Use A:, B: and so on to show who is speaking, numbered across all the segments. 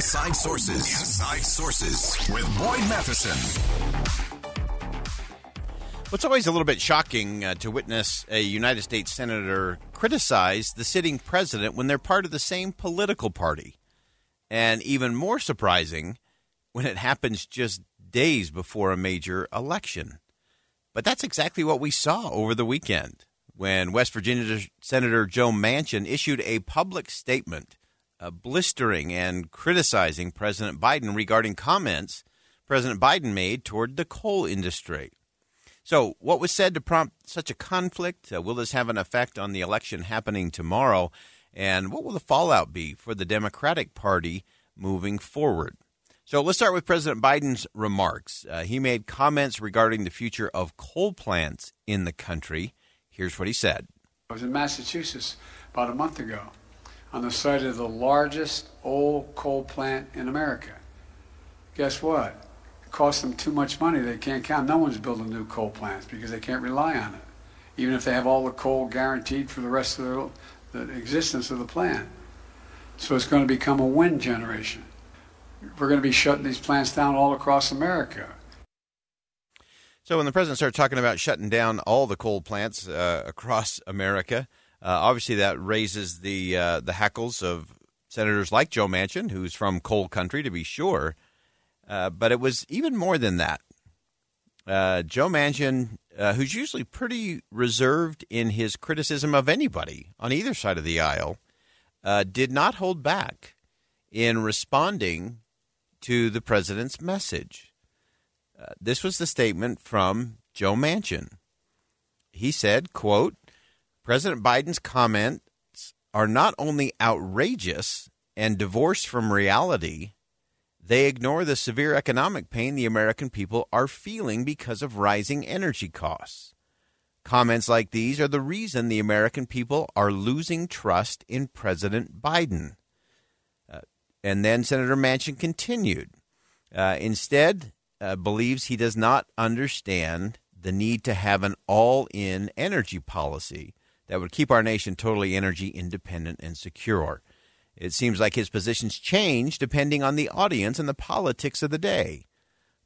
A: Inside Sources. Inside Sources with Boyd Matheson.
B: It's always a little bit shocking uh, to witness a United States senator criticize the sitting president when they're part of the same political party. And even more surprising when it happens just days before a major election. But that's exactly what we saw over the weekend when West Virginia Senator Joe Manchin issued a public statement uh, blistering and criticizing President Biden regarding comments President Biden made toward the coal industry. So, what was said to prompt such a conflict? Uh, will this have an effect on the election happening tomorrow? And what will the fallout be for the Democratic Party moving forward? So, let's start with President Biden's remarks. Uh, he made comments regarding the future of coal plants in the country. Here's what he said
C: I was in Massachusetts about a month ago on the site of the largest old coal plant in America. Guess what? It costs them too much money. They can't count. No one's building new coal plants because they can't rely on it, even if they have all the coal guaranteed for the rest of the, the existence of the plant. So it's going to become a wind generation. We're going to be shutting these plants down all across America.
B: So when the president started talking about shutting down all the coal plants uh, across America, obviously, that raises the uh, the hackles of senators like Joe Manchin, who's from coal country, to be sure. Uh, but it was even more than that. Uh, Joe Manchin, uh, who's usually pretty reserved in his criticism of anybody on either side of the aisle, uh, did not hold back in responding to the president's message. this was the statement from Joe Manchin. He said, quote, President Biden's comments are not only outrageous and divorced from reality, they ignore the severe economic pain the American people are feeling because of rising energy costs. Comments like these are the reason the American people are losing trust in President Biden. Uh, and then Senator Manchin continued. Uh, instead, uh, believes he does not understand the need to have an all in energy policy that would keep our nation totally energy independent and secure. It seems like his positions change depending on the audience and the politics of the day.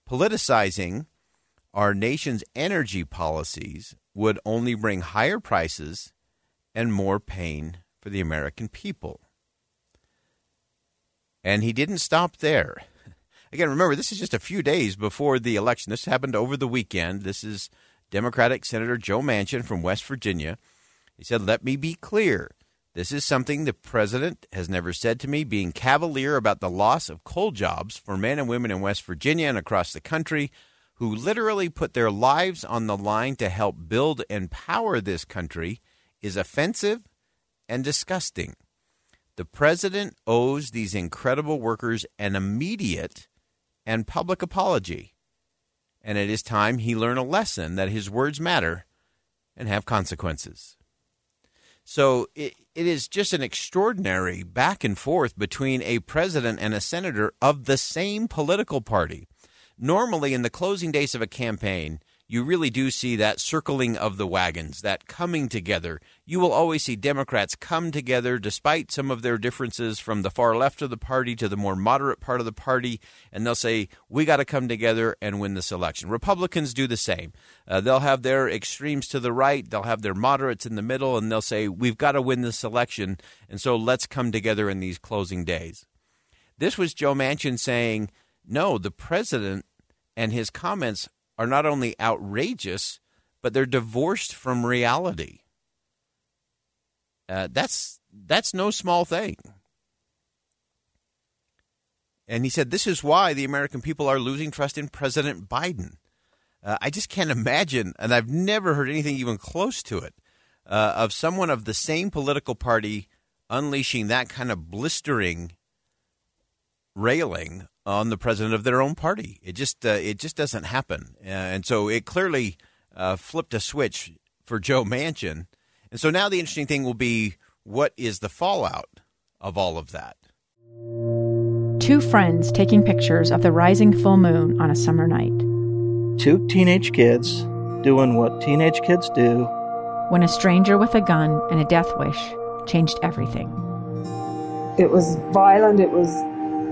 B: Politicizing our nation's energy policies would only bring higher prices and more pain for the American people. And he didn't stop there. Again, remember, this is just a few days before the election. This happened over the weekend. This is Democratic Senator Joe Manchin from West Virginia. He said, Let me be clear. This is something the president has never said to me, being cavalier about the loss of coal jobs for men and women in West Virginia and across the country who literally put their lives on the line to help build and power this country is offensive and disgusting. The president owes these incredible workers an immediate and public apology. And it is time he learn a lesson that his words matter and have consequences. So it, it is just an extraordinary back and forth between a president and a senator of the same political party. Normally, in the closing days of a campaign, you really do see that circling of the wagons, that coming together. You will always see Democrats come together despite some of their differences from the far left of the party to the more moderate part of the party, and they'll say, We got to come together and win this election. Republicans do the same. Uh, they'll have their extremes to the right, they'll have their moderates in the middle, and they'll say, We've got to win this election, and so let's come together in these closing days. This was Joe Manchin saying, No, the president and his comments are not only outrageous, but they're divorced from reality. Uh, that's that's no small thing. And he said this is why the American people are losing trust in President Biden. Uh, I just can't imagine, and I've never heard anything even close to it, uh, of someone of the same political party unleashing that kind of blistering
D: railing on the president of their own party. It just uh, it just doesn't happen, uh, and so it clearly uh, flipped a switch for Joe Manchin. And so now the interesting thing will be what is the fallout of all of that.
E: Two friends taking pictures of the rising full moon on a summer night.
F: Two teenage kids doing what teenage kids do.
E: When a stranger with a gun and a death wish changed everything.
G: It was violent, it was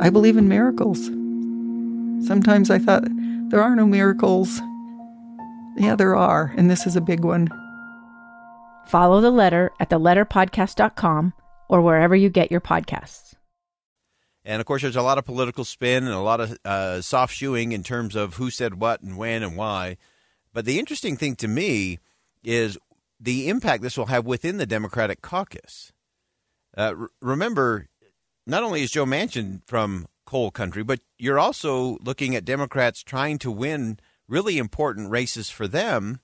H: I believe in miracles. Sometimes I thought, there are no miracles. Yeah, there are, and this is a big one.
E: Follow the letter at theletterpodcast.com or wherever you get your podcasts.
D: And of course, there's a lot of political spin and a lot of uh, soft shoeing in terms of who said what and when and why. But the interesting thing to me is the impact this will have within the Democratic caucus. Uh, r- remember, not only is Joe Manchin from coal country, but you're also looking at Democrats trying to win really important races for them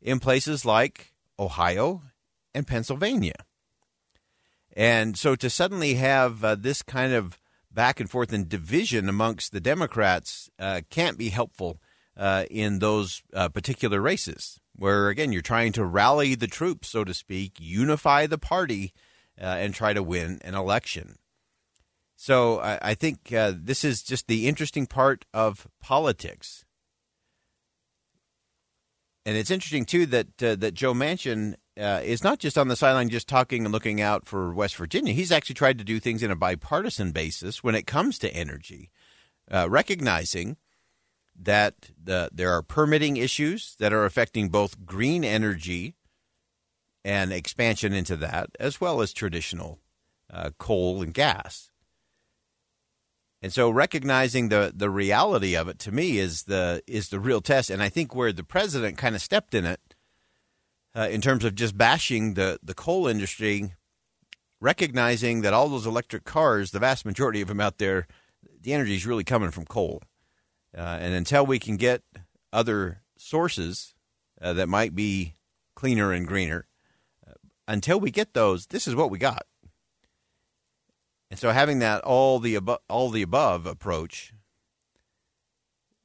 D: in places like Ohio and Pennsylvania. And so to suddenly have uh, this kind of back and forth and division amongst the Democrats uh, can't be helpful uh, in those uh, particular races, where again you're trying to rally the troops, so to speak, unify the party, uh, and try to win an election. So I, I think uh, this is just the interesting part of politics. And it's interesting too that uh, that Joe Manchin uh, is not just on the sideline, just talking and looking out for West Virginia. He's actually tried to do things in a bipartisan basis when it comes to energy, uh, recognizing that the, there are permitting issues that are affecting both green energy and expansion into that, as well as traditional uh, coal and gas. And so recognizing the the reality of it to me is the is the real test. And I think where the president kind of stepped in it uh, in terms of just bashing the the coal industry, recognizing that all those electric cars, the vast majority of them out there, the energy is really coming from coal. Uh, and until we can get other sources uh, that might be cleaner and greener, uh, until we get those, this is what we got. And so having that all the above, all the above approach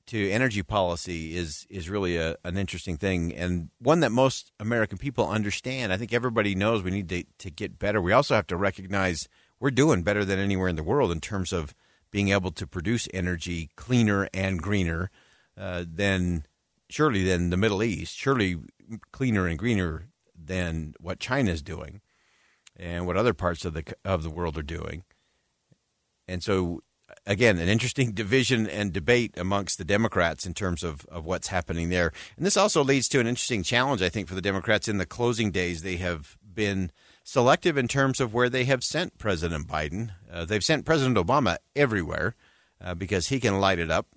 D: to energy policy is is really a, an interesting thing and one that most American people understand. I think everybody knows we need to, to get better. We also have to recognize we're doing better than anywhere in the world in terms of being able to produce energy cleaner and greener uh, than surely than the Middle East, surely cleaner and greener than what China is doing and what other parts of the of the world are doing. And so, again, an interesting division and debate amongst the Democrats in terms of, of what's happening there. And this also leads to an interesting challenge, I think, for the Democrats in the closing days. They have been selective in terms of where they have sent President Biden. Uh, they've sent President Obama everywhere uh, because he can light it up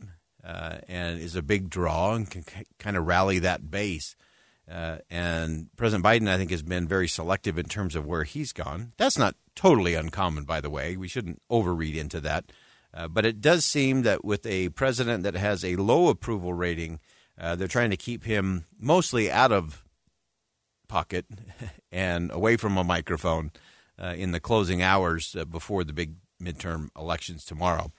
D: uh, and is a big draw and can kind of rally that base. Uh, and President Biden, I think, has been very selective in terms of where he's gone. That's not totally uncommon, by the way. We shouldn't overread into that. Uh, but it does seem that with a president that has a low approval rating, uh, they're trying to keep him mostly out of pocket and away from a microphone uh, in the closing hours uh, before the big midterm elections tomorrow.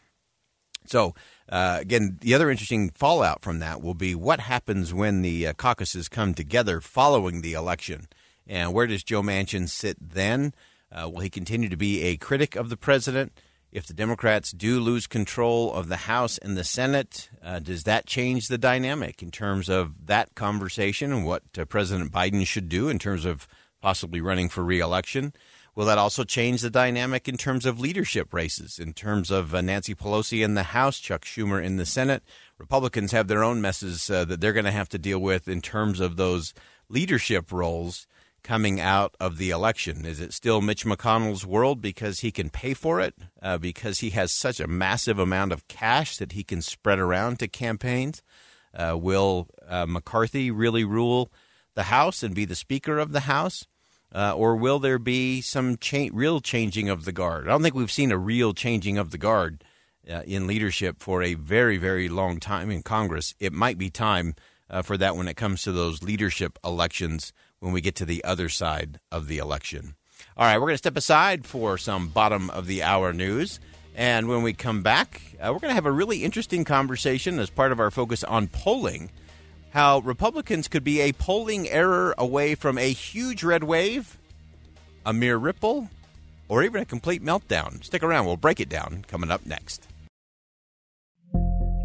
D: So, uh, again, the other interesting fallout from that will be what happens when the uh, caucuses come together following the election. And where does Joe Manchin sit then? Uh, will he continue to be a critic of the president? If the Democrats do lose control of the House and the Senate, uh, does that change the dynamic in terms of that conversation and what uh, President Biden should do in terms of possibly running for reelection? Will that also change the dynamic in terms of leadership races, in terms of uh, Nancy Pelosi in the House, Chuck Schumer in the Senate? Republicans have their own messes uh, that they're going to have to deal with in terms of those leadership roles coming out of the election? Is it still Mitch McConnell's world because he can pay for it, uh, because he has such a massive amount of cash that he can spread around to campaigns? Uh, will uh, McCarthy really rule the House and be the Speaker of the House? Uh, or will there be some cha- real changing of the guard? I don't think we've seen a real changing of the guard uh, in leadership for a very, very long time in Congress. It might be time uh, for that when it comes to those leadership elections when we get to the other side of the election. All right, we're going to step aside for some bottom of the hour news. And when we come back, uh, we're going to have a really interesting conversation as part of our focus on polling. How Republicans could be a polling error away from a huge red wave, a mere ripple, or even a complete meltdown. Stick around, we'll break it down coming up next.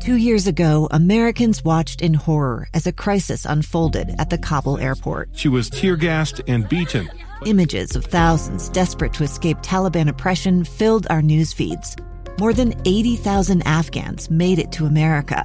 I: Two years ago, Americans watched in horror as a crisis unfolded at the Kabul airport.
J: She was tear gassed and beaten.
I: Images of thousands desperate to escape Taliban oppression filled our news feeds. More than 80,000 Afghans made it to America.